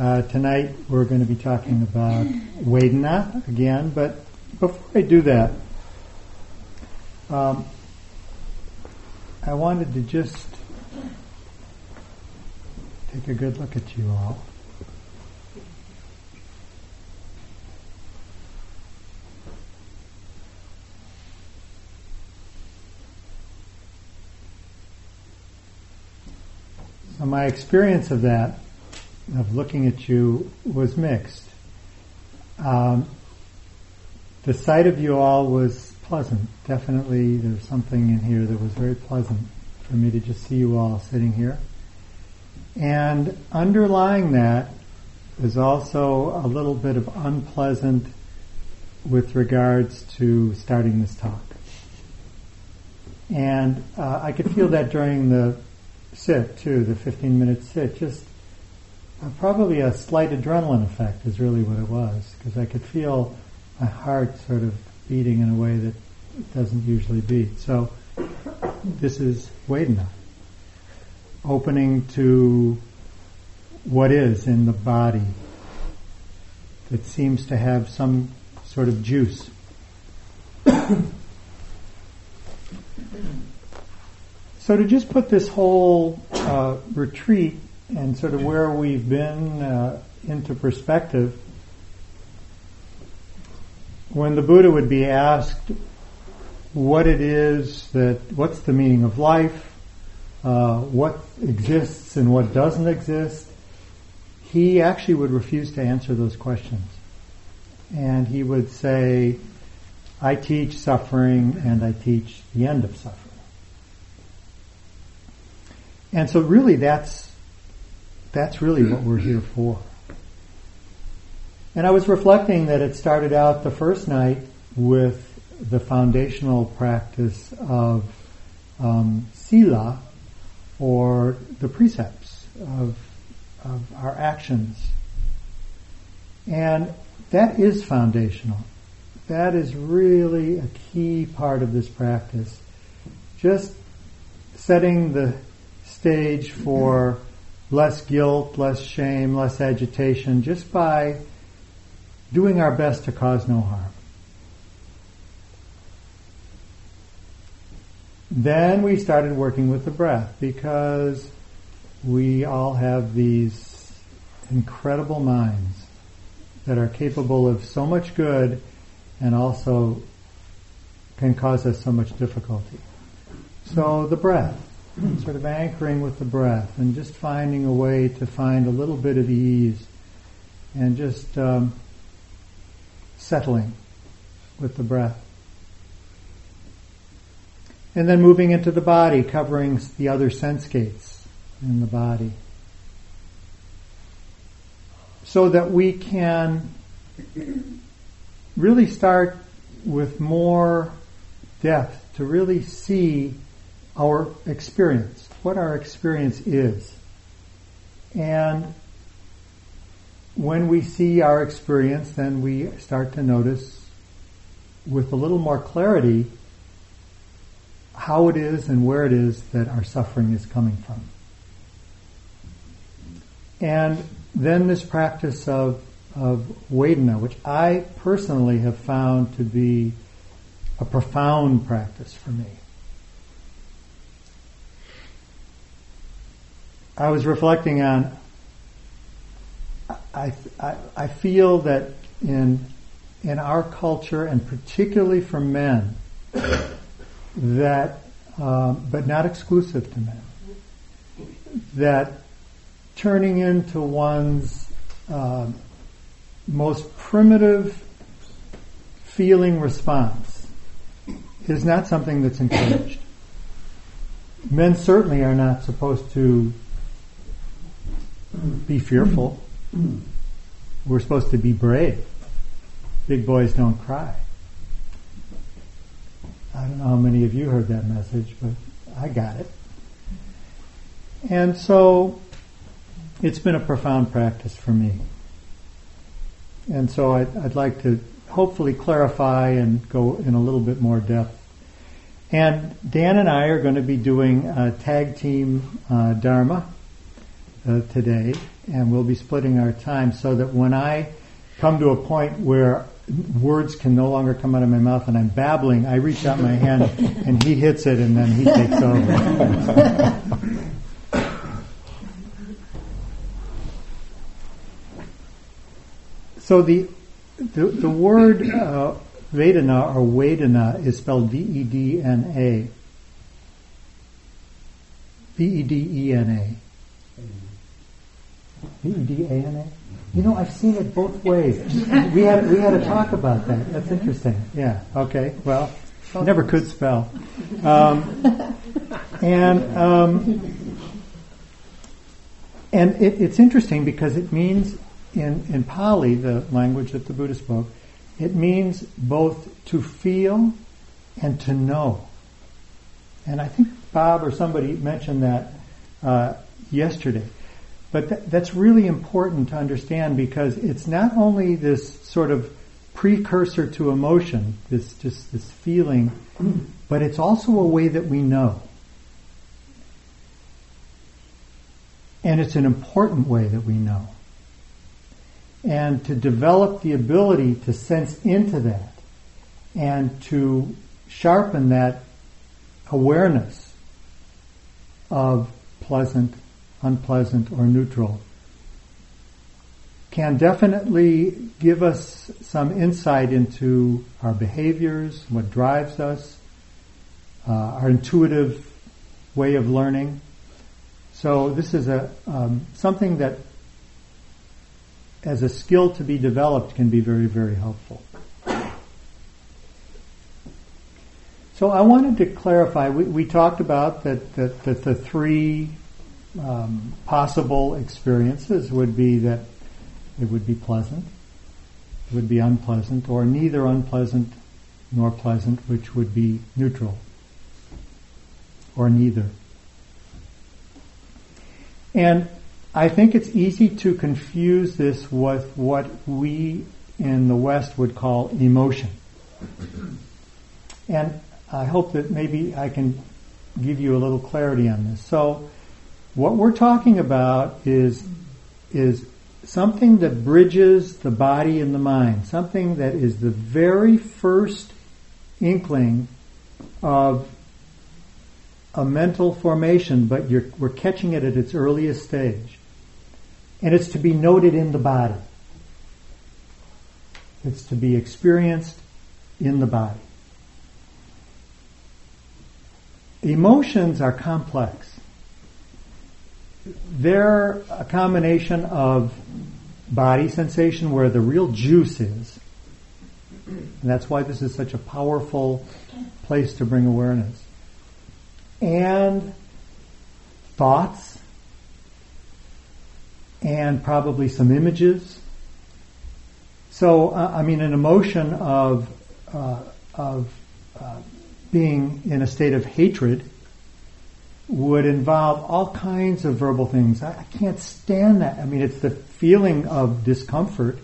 Uh, tonight we're going to be talking about Vedana again, but before I do that, um, I wanted to just take a good look at you all. So my experience of that, of looking at you, was mixed. Um, the sight of you all was pleasant. Definitely, there's something in here that was very pleasant for me to just see you all sitting here. And underlying that is also a little bit of unpleasant with regards to starting this talk. And uh, I could feel that during the sit too, the 15 minute sit, just uh, probably a slight adrenaline effect is really what it was, because I could feel my heart sort of beating in a way that it doesn't usually beat. So this is Vedana, opening to what is in the body that seems to have some sort of juice. So to just put this whole uh, retreat and sort of where we've been uh, into perspective, when the Buddha would be asked what it is that, what's the meaning of life, uh, what exists and what doesn't exist, he actually would refuse to answer those questions. And he would say, I teach suffering and I teach the end of suffering. And so really that's, that's really what we're here for. And I was reflecting that it started out the first night with the foundational practice of um, sila, or the precepts of, of our actions. And that is foundational. That is really a key part of this practice. Just setting the stage for less guilt, less shame, less agitation, just by doing our best to cause no harm. Then we started working with the breath because we all have these incredible minds that are capable of so much good and also can cause us so much difficulty. So the breath sort of anchoring with the breath and just finding a way to find a little bit of ease and just um, settling with the breath. And then moving into the body, covering the other sense gates in the body. So that we can really start with more depth to really see our experience, what our experience is. And when we see our experience, then we start to notice with a little more clarity how it is and where it is that our suffering is coming from. And then this practice of, of Vedana, which I personally have found to be a profound practice for me. I was reflecting on, I, I, I feel that in, in our culture, and particularly for men, that, um, but not exclusive to men, that turning into one's uh, most primitive feeling response is not something that's encouraged. Men certainly are not supposed to be fearful. We're supposed to be brave. Big boys don't cry. I don't know how many of you heard that message, but I got it. And so it's been a profound practice for me. And so I'd, I'd, like to hopefully clarify and go in a little bit more depth. And Dan and I are going to be doing a tag team uh, Dharma uh, today, and we'll be splitting our time so that when I come to a point where words can no longer come out of my mouth and I'm babbling, I reach out my hand and he hits it and then he takes over. so the, the, the word uh, Vedana or Vedana is spelled V-E-D-N-A. V-E-D-E-N-A. V-E-D-A-N-A? You know, I've seen it both ways. We had we had a talk about that. That's interesting. Yeah. Okay. Well, never could spell. Um, and um, and it, it's interesting because it means in in Pali, the language that the Buddha spoke, it means both to feel and to know. And I think Bob or somebody mentioned that uh, yesterday. But th- that's really important to understand because it's not only this sort of precursor to emotion, this just this feeling, but it's also a way that we know. And it's an important way that we know. And to develop the ability to sense into that and to sharpen that awareness of pleasant unpleasant, or neutral, can definitely give us some insight into our behaviors, what drives us, uh, our intuitive way of learning. So this is a um, something that, as a skill to be developed, can be very, very helpful. So I wanted to clarify. We, we talked about that, that, that the three um, possible experiences would be that it would be pleasant, it would be unpleasant, or neither unpleasant nor pleasant, which would be neutral, or neither. And I think it's easy to confuse this with what we in the West would call emotion. And I hope that maybe I can give you a little clarity on this. So, what we're talking about is, is something that bridges the body and the mind, something that is the very first inkling of a mental formation, but we're catching it at its earliest stage. And it's to be noted in the body. It's to be experienced in the body. Emotions are complex they're a combination of body sensation where the real juice is. And that's why this is such a powerful place to bring awareness. And thoughts and probably some images. So, uh, I mean, an emotion of, uh, of uh, being in a state of hatred would involve all kinds of verbal things. I, I can't stand that. I mean, it's the feeling of discomfort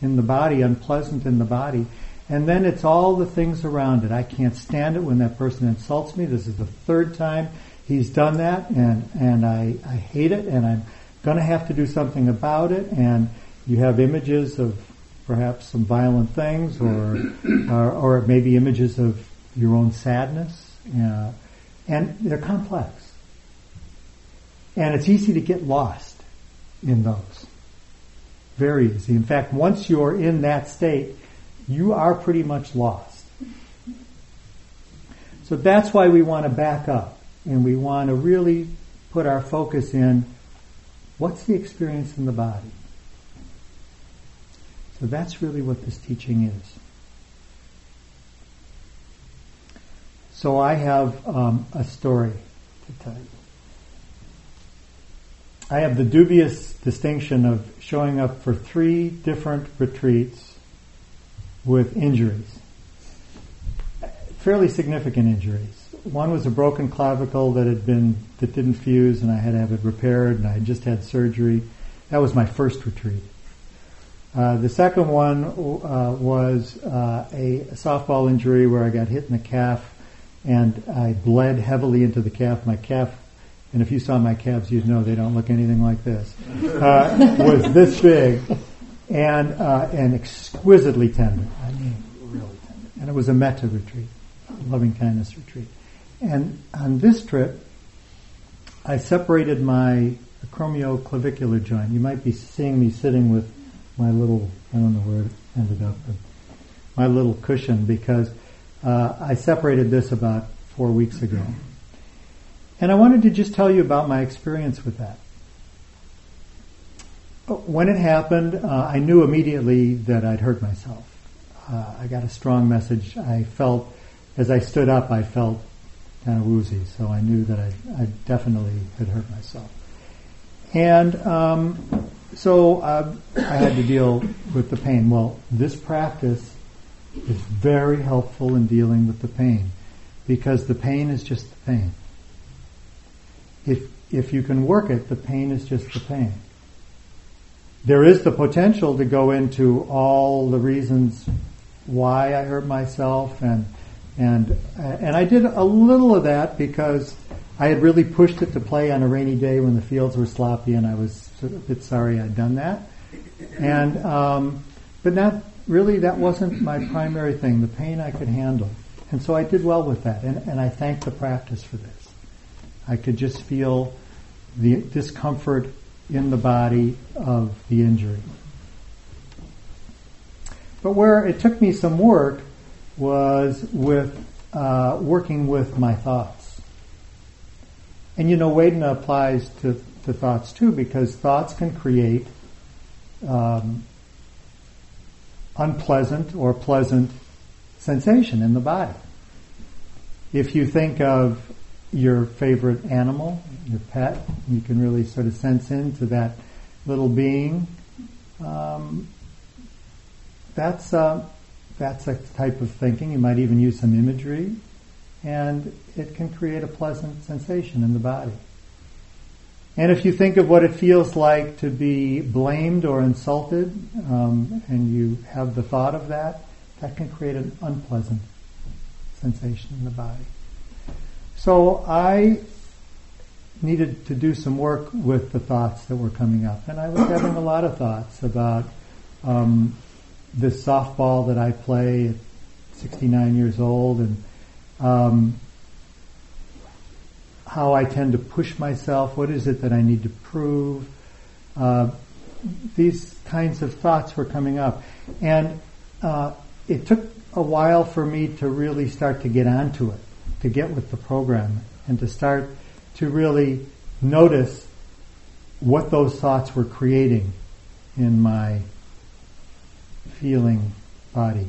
in the body, unpleasant in the body. And then it's all the things around it. I can't stand it when that person insults me. This is the third time he's done that and, and I, I hate it and I'm gonna have to do something about it and you have images of perhaps some violent things or, or, or maybe images of your own sadness. Uh, and they're complex. And it's easy to get lost in those. Very easy. In fact, once you're in that state, you are pretty much lost. So that's why we want to back up and we want to really put our focus in what's the experience in the body. So that's really what this teaching is. So I have um, a story to tell you. I have the dubious distinction of showing up for three different retreats with injuries. Fairly significant injuries. One was a broken clavicle that had been, that didn't fuse and I had to have it repaired and I had just had surgery. That was my first retreat. Uh, the second one uh, was uh, a softball injury where I got hit in the calf and I bled heavily into the calf. My calf and if you saw my calves, you'd know they don't look anything like this, uh, was this big and, uh, and exquisitely tender. I mean, really tender. And it was a metta retreat, a loving kindness retreat. And on this trip, I separated my acromioclavicular joint. You might be seeing me sitting with my little, I don't know where it ended up, but my little cushion because uh, I separated this about four weeks ago. And I wanted to just tell you about my experience with that. When it happened, uh, I knew immediately that I'd hurt myself. Uh, I got a strong message. I felt, as I stood up, I felt kind of woozy, so I knew that I, I definitely had hurt myself. And um, so uh, I had to deal with the pain. Well, this practice is very helpful in dealing with the pain because the pain is just the pain. If, if you can work it, the pain is just the pain. There is the potential to go into all the reasons why I hurt myself and and and I did a little of that because I had really pushed it to play on a rainy day when the fields were sloppy, and I was a bit sorry I'd done that. And um, but not really. That wasn't my primary thing. The pain I could handle, and so I did well with that. And, and I thank the practice for this. I could just feel the discomfort in the body of the injury. But where it took me some work was with uh, working with my thoughts. And you know, Vedana applies to, to thoughts too, because thoughts can create um, unpleasant or pleasant sensation in the body. If you think of your favorite animal, your pet, you can really sort of sense into that little being. Um, that's uh, that's a type of thinking. You might even use some imagery, and it can create a pleasant sensation in the body. And if you think of what it feels like to be blamed or insulted, um, and you have the thought of that, that can create an unpleasant sensation in the body. So I needed to do some work with the thoughts that were coming up, and I was having a lot of thoughts about um, this softball that I play at 69 years old and um, how I tend to push myself. What is it that I need to prove? Uh, these kinds of thoughts were coming up. And uh, it took a while for me to really start to get onto it, to get with the program, and to start to really notice what those thoughts were creating in my feeling body.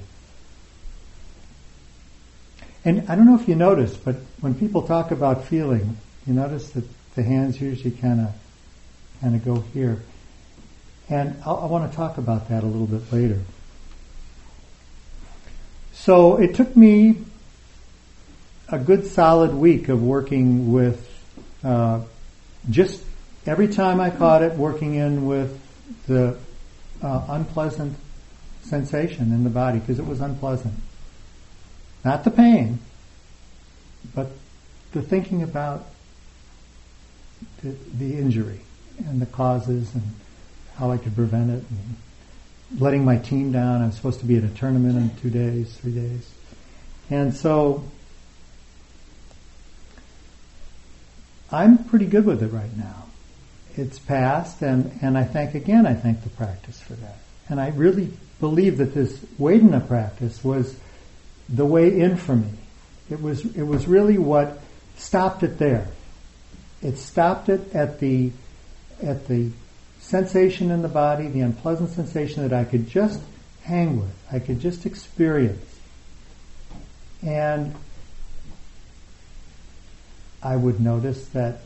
And I don't know if you noticed, but when people talk about feeling, you notice that the hands usually kind of kind of go here. And I'll, I want to talk about that a little bit later. So it took me a good solid week of working with uh, just every time I caught it, working in with the uh, unpleasant sensation in the body because it was unpleasant. Not the pain, but the thinking about the, the injury and the causes and how I could prevent it and letting my team down. I was supposed to be at a tournament in two days, three days. And so I'm pretty good with it right now. It's past and, and I thank again, I thank the practice for that. And I really believe that this Vedana practice was the way in for me. It was, it was really what stopped it there. It stopped it at the, at the sensation in the body, the unpleasant sensation that I could just hang with, I could just experience. And I would notice that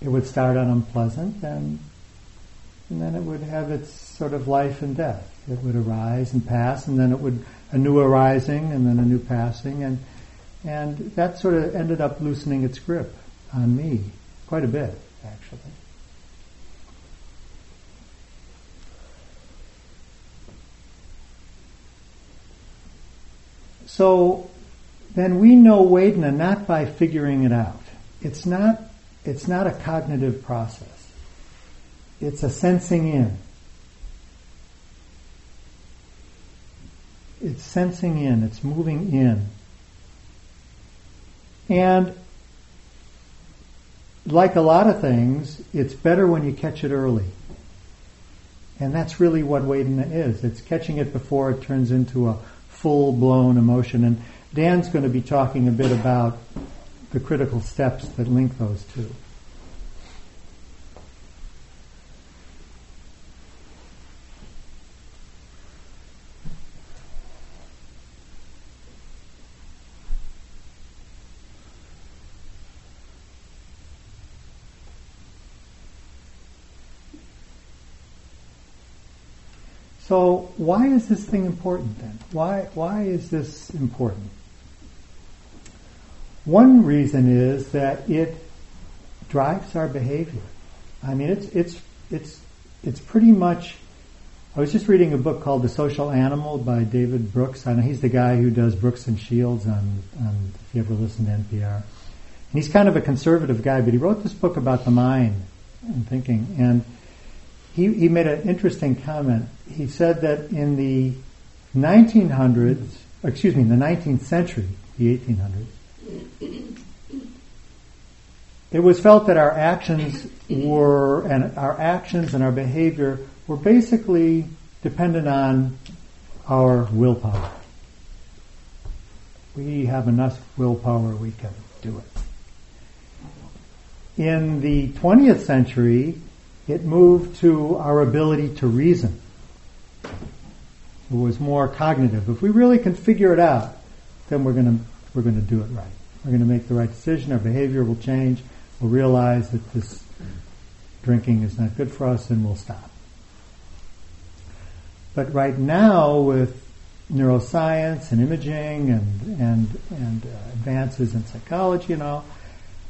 it would start on unpleasant and, and then it would have its sort of life and death. It would arise and pass and then it would a new arising and then a new passing, and and that sort of ended up loosening its grip on me quite a bit, actually. So then we know Vedana not by figuring it out. It's not it's not a cognitive process. It's a sensing in. It's sensing in, it's moving in. And like a lot of things, it's better when you catch it early. And that's really what Vedana is. It's catching it before it turns into a full blown emotion. And Dan's going to be talking a bit about the critical steps that link those two. So why is this thing important then? Why, why is this important? One reason is that it drives our behavior. I mean, it's, it's, it's, it's pretty much, I was just reading a book called The Social Animal by David Brooks. I know he's the guy who does Brooks and Shields on, on if you ever listen to NPR. And he's kind of a conservative guy, but he wrote this book about the mind and thinking. And he, he made an interesting comment. He said that in the 1900s, excuse me, in the 19th century, the 1800s, it was felt that our actions were, and our actions and our behavior were basically dependent on our willpower. We have enough willpower, we can do it. In the 20th century, it moved to our ability to reason. It was more cognitive. If we really can figure it out, then we're going to we're going to do it right. We're going to make the right decision. Our behavior will change. We'll realize that this drinking is not good for us, and we'll stop. But right now, with neuroscience and imaging and and and uh, advances in psychology and all,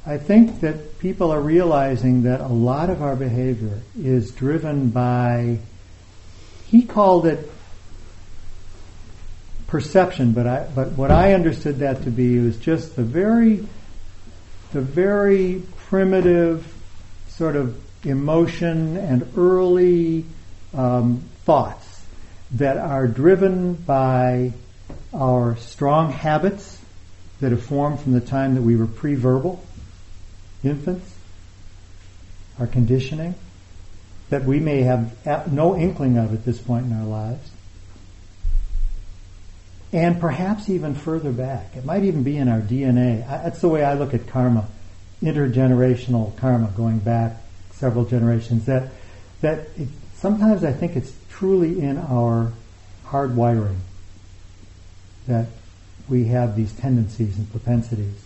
I think that people are realizing that a lot of our behavior is driven by, he called it perception, but I, but what I understood that to be was just the very, the very primitive sort of emotion and early um, thoughts that are driven by our strong habits that have formed from the time that we were pre-verbal infants, our conditioning, that we may have no inkling of at this point in our lives. And perhaps even further back. It might even be in our DNA. That's the way I look at karma, intergenerational karma going back several generations. That, that it, sometimes I think it's truly in our hardwiring that we have these tendencies and propensities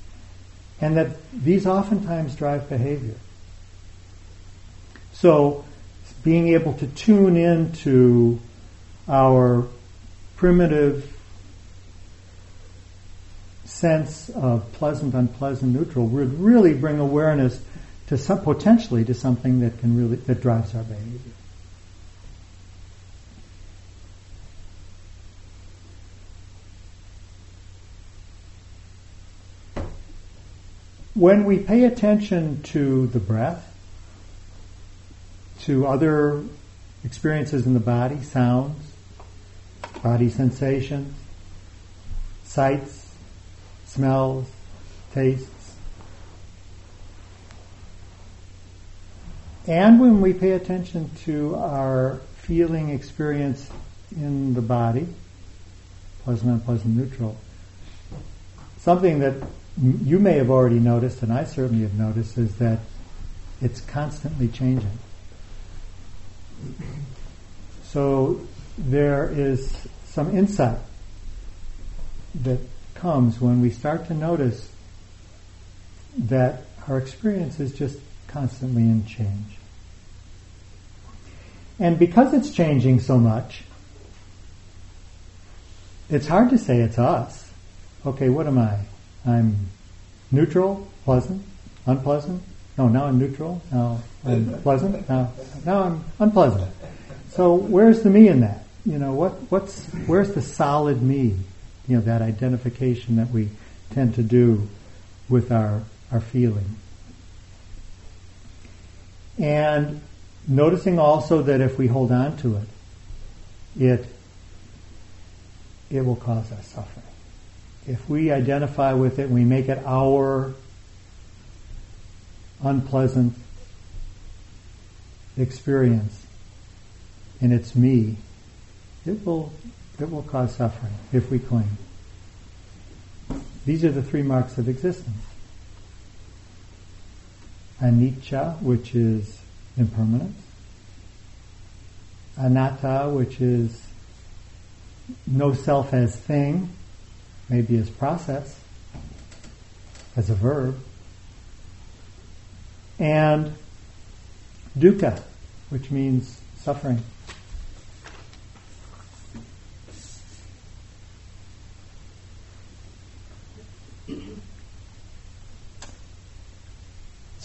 and that these oftentimes drive behavior. So, being able to tune into our primitive sense of pleasant, unpleasant, neutral would really bring awareness to some potentially to something that can really that drives our behavior. when we pay attention to the breath, to other experiences in the body, sounds, body sensations, sights, smells, tastes, and when we pay attention to our feeling experience in the body, pleasant, unpleasant, neutral, something that you may have already noticed, and I certainly have noticed, is that it's constantly changing. So there is some insight that comes when we start to notice that our experience is just constantly in change. And because it's changing so much, it's hard to say it's us. Okay, what am I? I'm neutral, pleasant, unpleasant. No, now I'm neutral. Now I'm pleasant. Now, now I'm unpleasant. So where's the me in that? You know, what, what's, where's the solid me? You know, that identification that we tend to do with our, our feeling. And noticing also that if we hold on to it, it it will cause us suffering. If we identify with it, we make it our unpleasant experience, and it's me, it will it will cause suffering if we cling. These are the three marks of existence. Anicca, which is impermanence. Anatta, which is no self as thing, maybe as process, as a verb. And dukkha, which means suffering.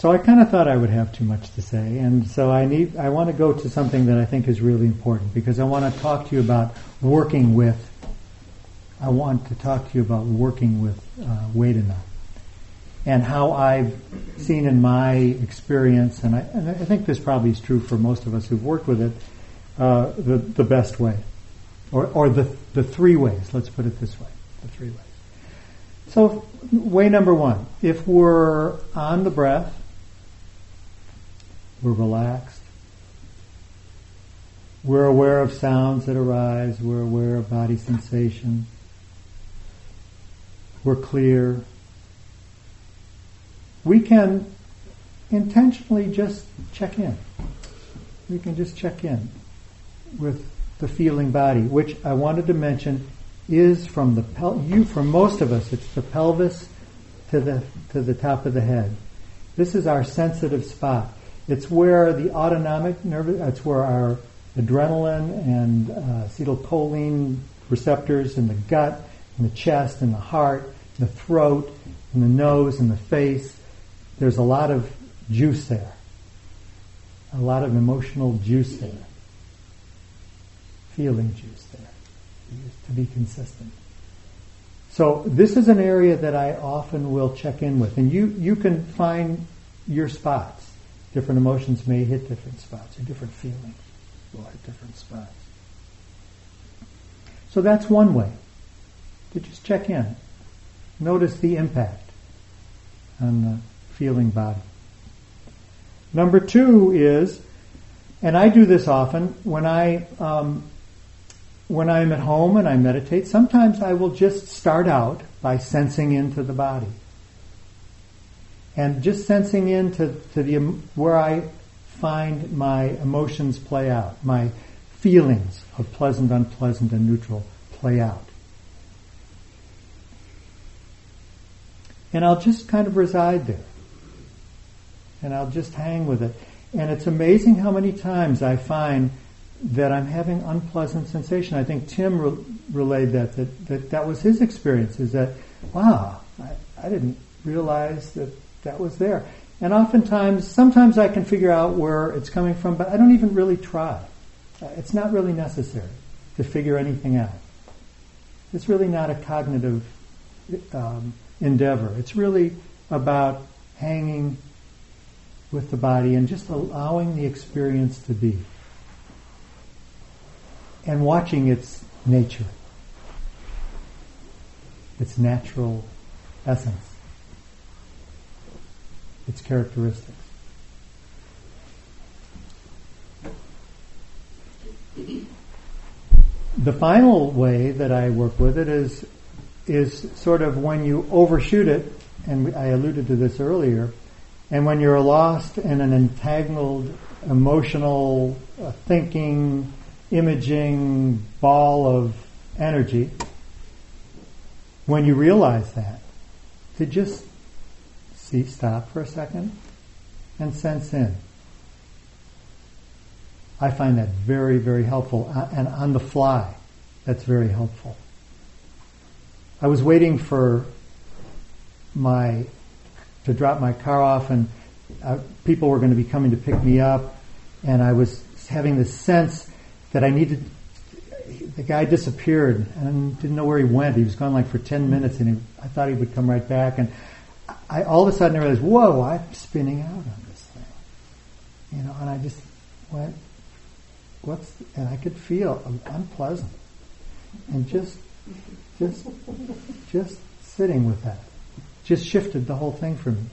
So I kind of thought I would have too much to say, and so I need I want to go to something that I think is really important because I want to talk to you about working with. I want to talk to you about working with uh, Vedana and how I've seen in my experience, and I, and I, think this probably is true for most of us who've worked with it, uh, the the best way, or or the the three ways. Let's put it this way: the three ways. So, way number one: if we're on the breath we're relaxed. We're aware of sounds that arise. We're aware of body sensation. We're clear. We can intentionally just check in. We can just check in with the feeling body, which I wanted to mention is from the pel- you for most of us it's the pelvis to the to the top of the head. This is our sensitive spot. It's where the autonomic nervous, it's where our adrenaline and uh, acetylcholine receptors in the gut, in the chest, in the heart, in the throat, in the nose, in the face. There's a lot of juice there. A lot of emotional juice there. Feeling juice there. To be consistent. So this is an area that I often will check in with. And you, you can find your spots. Different emotions may hit different spots, or different feelings will hit different spots. So that's one way to just check in. Notice the impact on the feeling body. Number two is, and I do this often when I um, when I'm at home and I meditate. Sometimes I will just start out by sensing into the body and just sensing into to the where I find my emotions play out, my feelings of pleasant, unpleasant, and neutral play out. And I'll just kind of reside there. And I'll just hang with it. And it's amazing how many times I find that I'm having unpleasant sensation. I think Tim re- relayed that, that, that that was his experience, is that, wow, I, I didn't realize that that was there. And oftentimes, sometimes I can figure out where it's coming from, but I don't even really try. It's not really necessary to figure anything out. It's really not a cognitive um, endeavor. It's really about hanging with the body and just allowing the experience to be and watching its nature, its natural essence its characteristics. The final way that I work with it is is sort of when you overshoot it, and I alluded to this earlier, and when you're lost in an entangled emotional uh, thinking, imaging ball of energy, when you realize that, to just See, stop for a second and sense in. I find that very, very helpful. Uh, and on the fly, that's very helpful. I was waiting for my, to drop my car off and uh, people were going to be coming to pick me up and I was having this sense that I needed, the guy disappeared and didn't know where he went. He was gone like for 10 minutes and he, I thought he would come right back and I all of a sudden I realized, whoa, I'm spinning out on this thing. you know, and I just went, what's, and I could feel unpleasant. And just, just, just sitting with that just shifted the whole thing for me.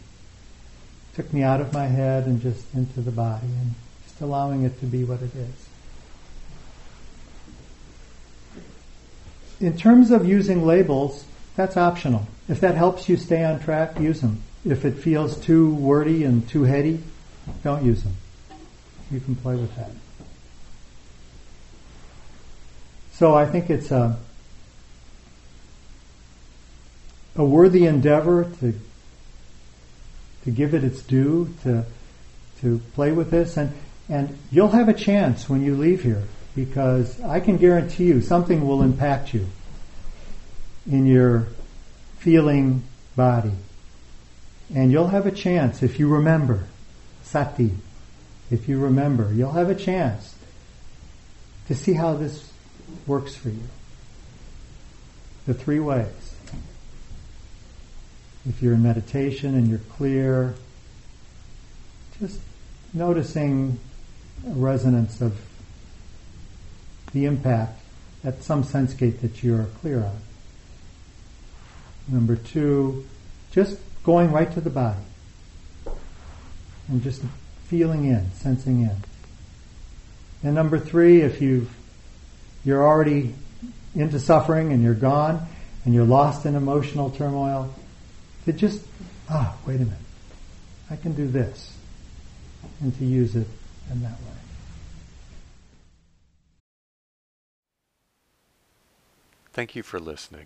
Took me out of my head and just into the body and just allowing it to be what it is. In terms of using labels, that's optional. If that helps you stay on track, use them. If it feels too wordy and too heady, don't use them. You can play with that. So I think it's a, a worthy endeavor to to give it its due, to to play with this, and and you'll have a chance when you leave here because I can guarantee you something will impact you in your feeling body. And you'll have a chance if you remember sati, if you remember, you'll have a chance to see how this works for you. The three ways. If you're in meditation and you're clear, just noticing a resonance of the impact at some sense gate that you're clear on. Number two, just going right to the body and just feeling in, sensing in. And number three, if you've you're already into suffering and you're gone and you're lost in emotional turmoil, to just ah, wait a minute, I can do this, and to use it in that way. Thank you for listening.